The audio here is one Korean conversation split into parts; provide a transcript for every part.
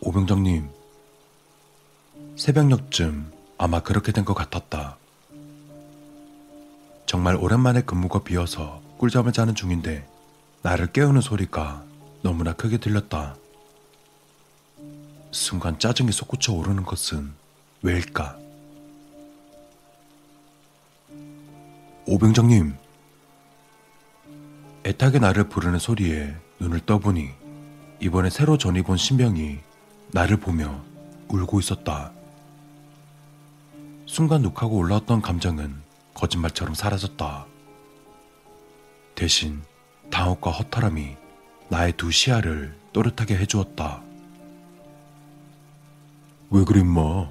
오병장님, 새벽녘쯤 아마 그렇게 된 것 같았다. 정말 오랜만에 근무가 비어서 꿀잠을 자는 중인데 나를 깨우는 소리가 너무나 크게 들렸다. 순간 짜증이 솟구쳐 오르는 것은 왜일까? 오병장님, 애타게 나를 부르는 소리에 눈을 떠보니 이번에 새로 전입 온 신병이 나를 보며 울고 있었다. 순간 욱하고 올라왔던 감정은 거짓말처럼 사라졌다. 대신 당혹과 허탈함이 나의 두 시야를 또렷하게 해주었다. 왜 그래, 임마?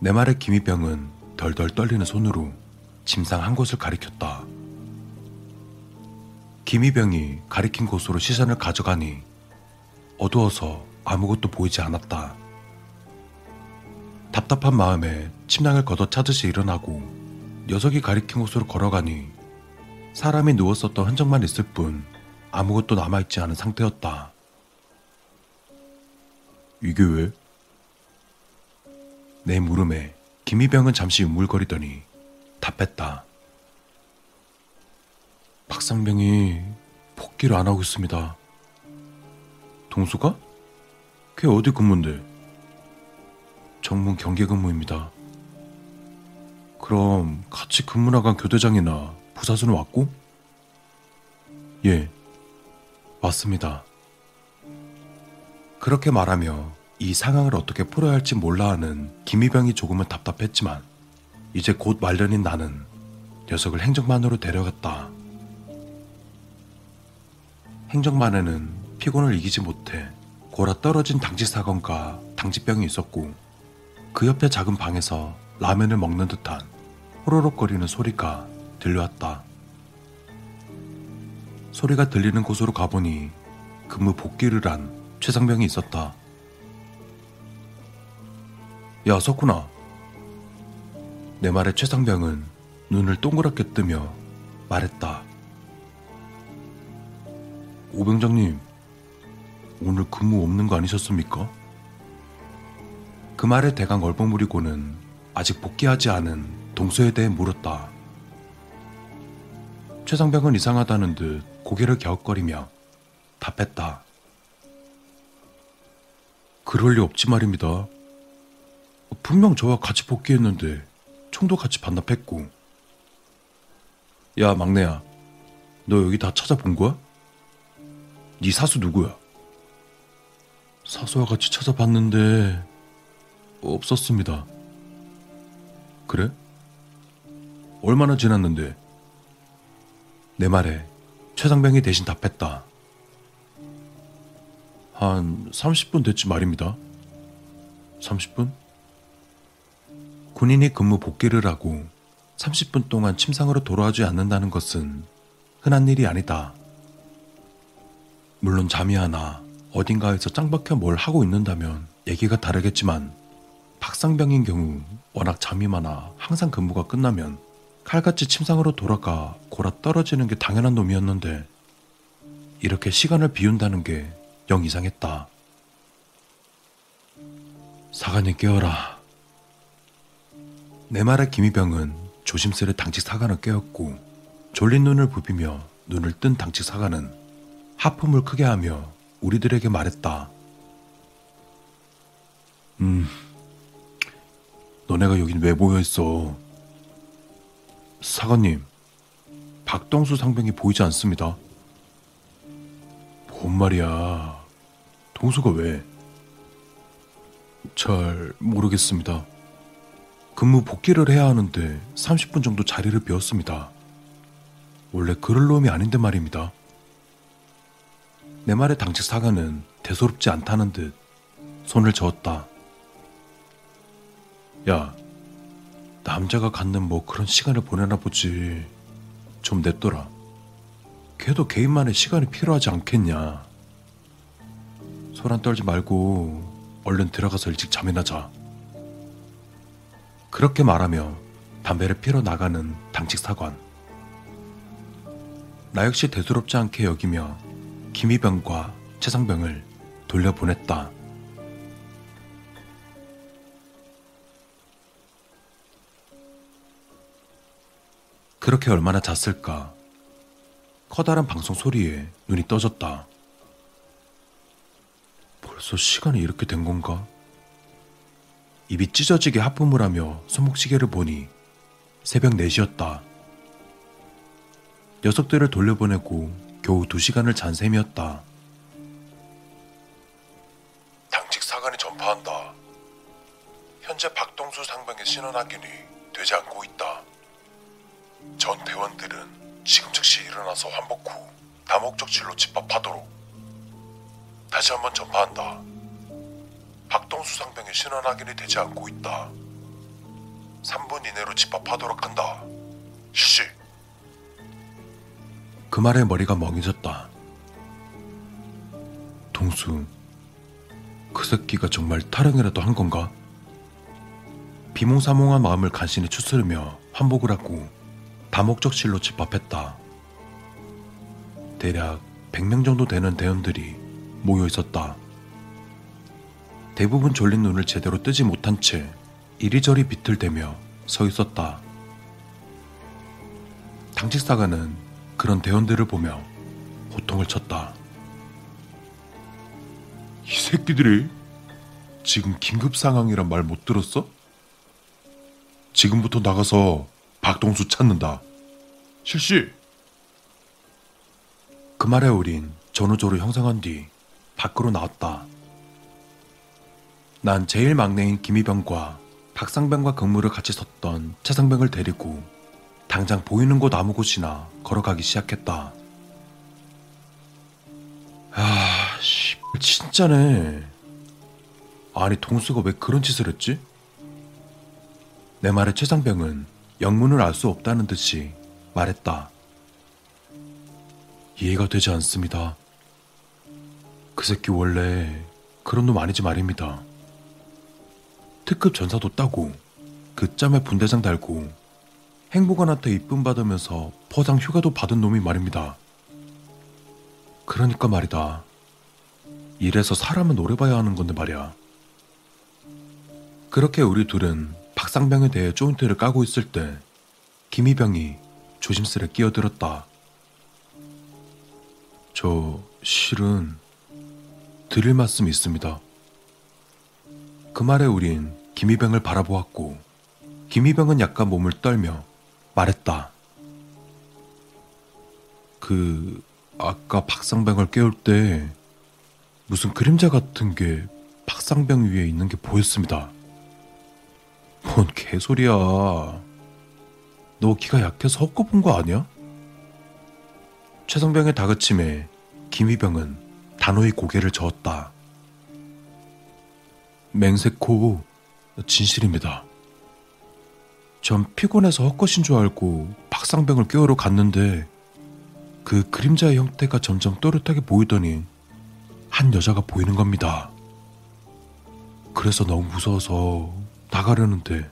내 말에 김희병은 덜덜 떨리는 손으로 침상 한 곳을 가리켰다. 김희병이 가리킨 곳으로 시선을 가져가니 어두워서 아무것도 보이지 않았다. 답답한 마음에 침낭을 걷어 찾듯이 일어나고 녀석이 가리킨 곳으로 걸어가니 사람이 누웠었던 흔적만 있을 뿐 아무것도 남아있지 않은 상태였다. 이게 왜? 내 물음에 김희병은 잠시 우물거리더니 답했다. 박상병이 복귀를 안 하고 있습니다. 동수가? 걔 어디 근무인데? 정문 경계 근무입니다. 그럼 같이 근무 나간 교대장이나 부사수는 왔고? 예, 왔습니다. 그렇게 말하며 이 상황을 어떻게 풀어야 할지 몰라 하는 김희병이 조금은 답답했지만 이제 곧 말년인 나는 녀석을 행정반으로 데려갔다. 행정반에는 피곤을 이기지 못해 골아 떨어진 당직 사건과 당직병이 있었고 그 옆에 작은 방에서 라면을 먹는 듯한 호로록거리는 소리가 들려왔다. 소리가 들리는 곳으로 가보니 근무 복귀를 한 최상병이 있었다. 야, 석구나. 내 말에 최상병은 눈을 동그랗게 뜨며 말했다. 오병장님, 오늘 근무 없는 거 아니셨습니까? 그 말에 대강 얼버무리고는 아직 복귀하지 않은 동서에 대해 물었다. 최상병은 이상하다는 듯 고개를 갸웃거리며 답했다. 그럴 리 없지 말입니다. 분명 저와 같이 복귀했는데 총도 같이 반납했고. 야 막내야, 너 여기 다 찾아본 거야? 네 사수 누구야? 사수와 같이 찾아봤는데 없었습니다. 그래? 얼마나 지났는데? 내 말에 최상병이 대신 답했다. 한 30분 됐지 말입니다. 30분? 군인이 근무 복귀를 하고 30분 동안 침상으로 돌아오지 않는다는 것은 흔한 일이 아니다. 물론 잠이 하나 어딘가에서 짱박혀 뭘 하고 있는다면 얘기가 다르겠지만 박상병인 경우 워낙 잠이 많아 항상 근무가 끝나면 칼같이 침상으로 돌아가 골아 떨어지는 게 당연한 놈이었는데 이렇게 시간을 비운다는 게 영 이상했다. 사관님 깨어라. 내 말에 김희병은 조심스레 당직 사관을 깨웠고 졸린 눈을 부비며 눈을 뜬 당직 사관은 하품을 크게 하며 우리들에게 말했다. 음, 너네가 여긴 왜 모여있어? 사관님, 박동수 상병이 보이지 않습니다. 뭔 말이야. 동수가 왜? 잘 모르겠습니다. 근무 복귀를 해야 하는데 30분 정도 자리를 비웠습니다. 원래 그럴 놈이 아닌데 말입니다. 내 말에 당직 사관은 대수롭지 않다는 듯 손을 저었다. 야, 남자가 갖는 뭐 그런 시간을 보내나 보지. 좀 냅둬라. 걔도 개인만의 시간이 필요하지 않겠냐. 소란 떨지 말고 얼른 들어가서 일찍 잠이나 자. 그렇게 말하며 담배를 피러 나가는 당직 사관. 나 역시 대수롭지 않게 여기며 김희병과 최상병을 돌려보냈다. 그렇게 얼마나 잤을까? 커다란 방송 소리에 눈이 떠졌다. 벌써 시간이 이렇게 된 건가? 입이 찢어지게 하품을 하며 손목시계를 보니 새벽 4시였다. 녀석들을 돌려보내고 겨우 2시간을 잔 셈이었다. 당직 사관이 전파한다. 현재 박동수 상병의 신원 확인이 되지 않고 있다. 전 대원들은 지금 즉시 일어나서 환복 후 다목적실로 집합하도록 다시 한번 전파한다. 박동수 상병의 신원 확인이 되지 않고 있다. 3분 이내로 집합하도록 한다. 실시. 그 말에 머리가 멍해졌다. 동수, 그 새끼가 정말 타령이라도 한 건가? 비몽사몽한 마음을 간신히 추스르며 환복을 하고 다목적실로 집합했다. 대략 100명 정도 되는 대원들이 모여 있었다. 대부분 졸린 눈을 제대로 뜨지 못한 채 이리저리 비틀대며 서 있었다. 당직사관은 그런 대원들을 보며 호통을 쳤다. 이 새끼들이 지금 긴급 상황이란 말 못 들었어? 지금부터 나가서 박동수 찾는다. 실시! 그 말에 우린 전우조로 형성한 뒤 밖으로 나왔다. 난 제일 막내인 김희병과 박상병과 근무를 같이 섰던 최상병을 데리고 당장 보이는 곳 아무 곳이나 걸어가기 시작했다. 아, 씨, 진짜네. 아니, 동수가 왜 그런 짓을 했지? 내 말에 최상병은 영문을 알 수 없다는 듯이 말했다. 이해가 되지 않습니다. 그 새끼 원래 그런 놈 아니지 말입니다. 특급 전사도 따고 그 짬에 분대장 달고 행복원한테 이쁨 받으면서 포상 휴가도 받은 놈이 말입니다. 그러니까 말이다. 이래서 사람은 오래 봐야 하는 건데 말이야. 그렇게 우리 둘은 박상병에 대해 조인트를 까고 있을 때 김희병이 조심스레 끼어들었다. 저 실은 드릴 말씀이 있습니다. 그 말에 우린 김희병을 바라보았고 김희병은 약간 몸을 떨며 말했다. 그 아까 박상병을 깨울 때 무슨 그림자 같은 게 박상병 위에 있는 게 보였습니다. 뭔 개소리야. 너 기가 약해서 본거 아니야? 최성병의 다그침에 김희병은 단호히 고개를 저었다. 맹세코 진실입니다. 전 피곤해서 헛것인 줄 알고 박상병을 깨우러 갔는데 그 그림자의 형태가 점점 또렷하게 보이더니 한 여자가 보이는 겁니다. 그래서 너무 무서워서 나가려는데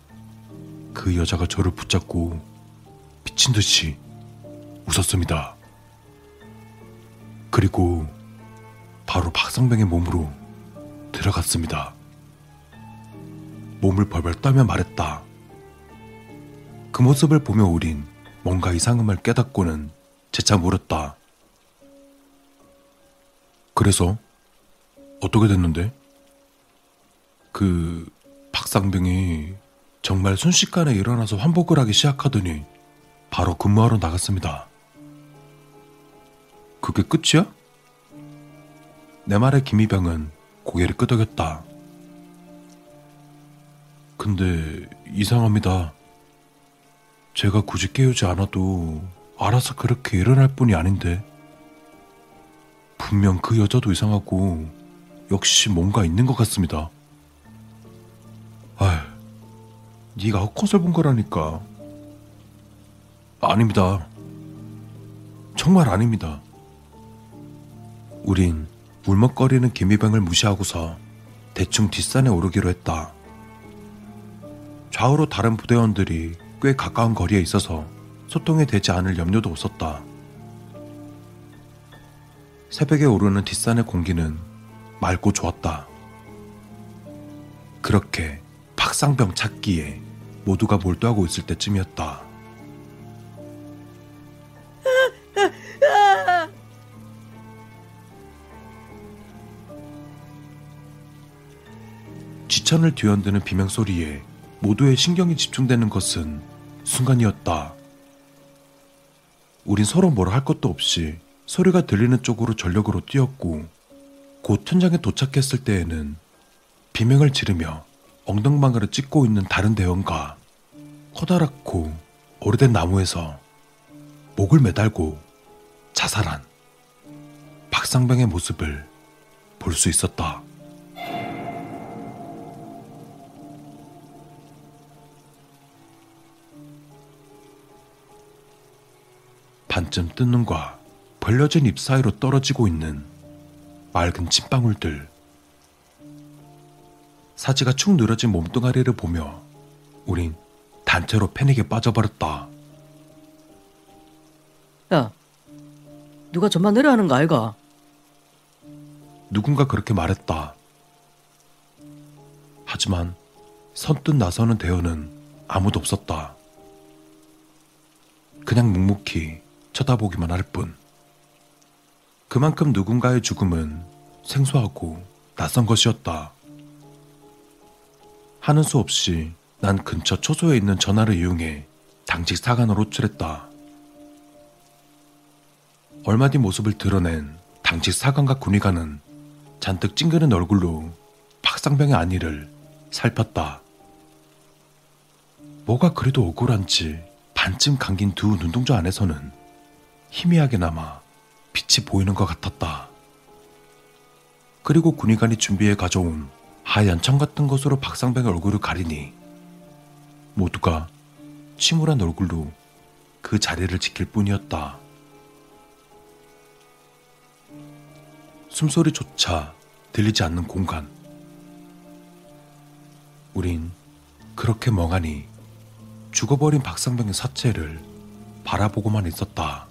그 여자가 저를 붙잡고 미친 듯이 웃었습니다. 그리고 바로 박상병의 몸으로 들어갔습니다. 몸을 벌벌 떨며 말했다. 그 모습을 보며 우린 뭔가 이상함을 깨닫고는 재차 물었다. 그래서 어떻게 됐는데? 그 박상병이 정말 순식간에 일어나서 환복을 하기 시작하더니 바로 근무하러 나갔습니다. 그게 끝이야? 내 말에 김희병은 고개를 끄덕였다. 근데 이상합니다. 제가 굳이 깨우지 않아도 알아서 그렇게 일어날 뿐이 아닌데. 분명 그 여자도 이상하고 역시 뭔가 있는 것 같습니다. 아, 네가 헛것을 본 거라니까. 아닙니다. 정말 아닙니다. 우린 울먹거리는 기미병을 무시하고서 대충 뒷산에 오르기로 했다. 좌우로 다른 부대원들이 꽤 가까운 거리에 있어서 소통이 되지 않을 염려도 없었다. 새벽에 오르는 뒷산의 공기는 맑고 좋았다. 그렇게 박상병 찾기에 모두가 몰두하고 있을 때쯤이었다. 지천을 뒤흔드는 비명소리에 모두의 신경이 집중되는 것은 순간이었다. 우린 서로 뭐라 할 것도 없이 소리가 들리는 쪽으로 전력으로 뛰었고 곧 현장에 도착했을 때에는 비명을 지르며 엉덩방아를 찍고 있는 다른 대원과 커다랗고 오래된 나무에서 목을 매달고 자살한 박상병의 모습을 볼 수 있었다. 반쯤 뜬 눈과 벌려진 잎 사이로 떨어지고 있는 맑은 침방울들. 사지가 축 늘어진 몸뚱아리를 보며 우린 단체로 패닉에 빠져버렸다. 야, 누가 전만 내려하는 거 아이가? 누군가 그렇게 말했다. 하지만 선뜻 나서는 대원은 아무도 없었다. 그냥 묵묵히 쳐다보기만 할 뿐. 그만큼 누군가의 죽음은 생소하고 낯선 것이었다. 하는 수 없이 난 근처 초소에 있는 전화를 이용해 당직 사관으로 호출했다. 얼마 뒤 모습을 드러낸 당직 사관과 군의관은 잔뜩 찡그린 얼굴로 박상병의 안위를 살폈다. 뭐가 그래도 억울한지 반쯤 감긴 두 눈동자 안에서는 희미하게나마 빛이 보이는 것 같았다. 그리고 군의관이 준비해 가져온 하얀 청 같은 것으로 박상병의 얼굴을 가리니 모두가 침울한 얼굴로 그 자리를 지킬 뿐이었다. 숨소리조차 들리지 않는 공간. 우린 그렇게 멍하니 죽어버린 박상병의 사체를 바라보고만 있었다.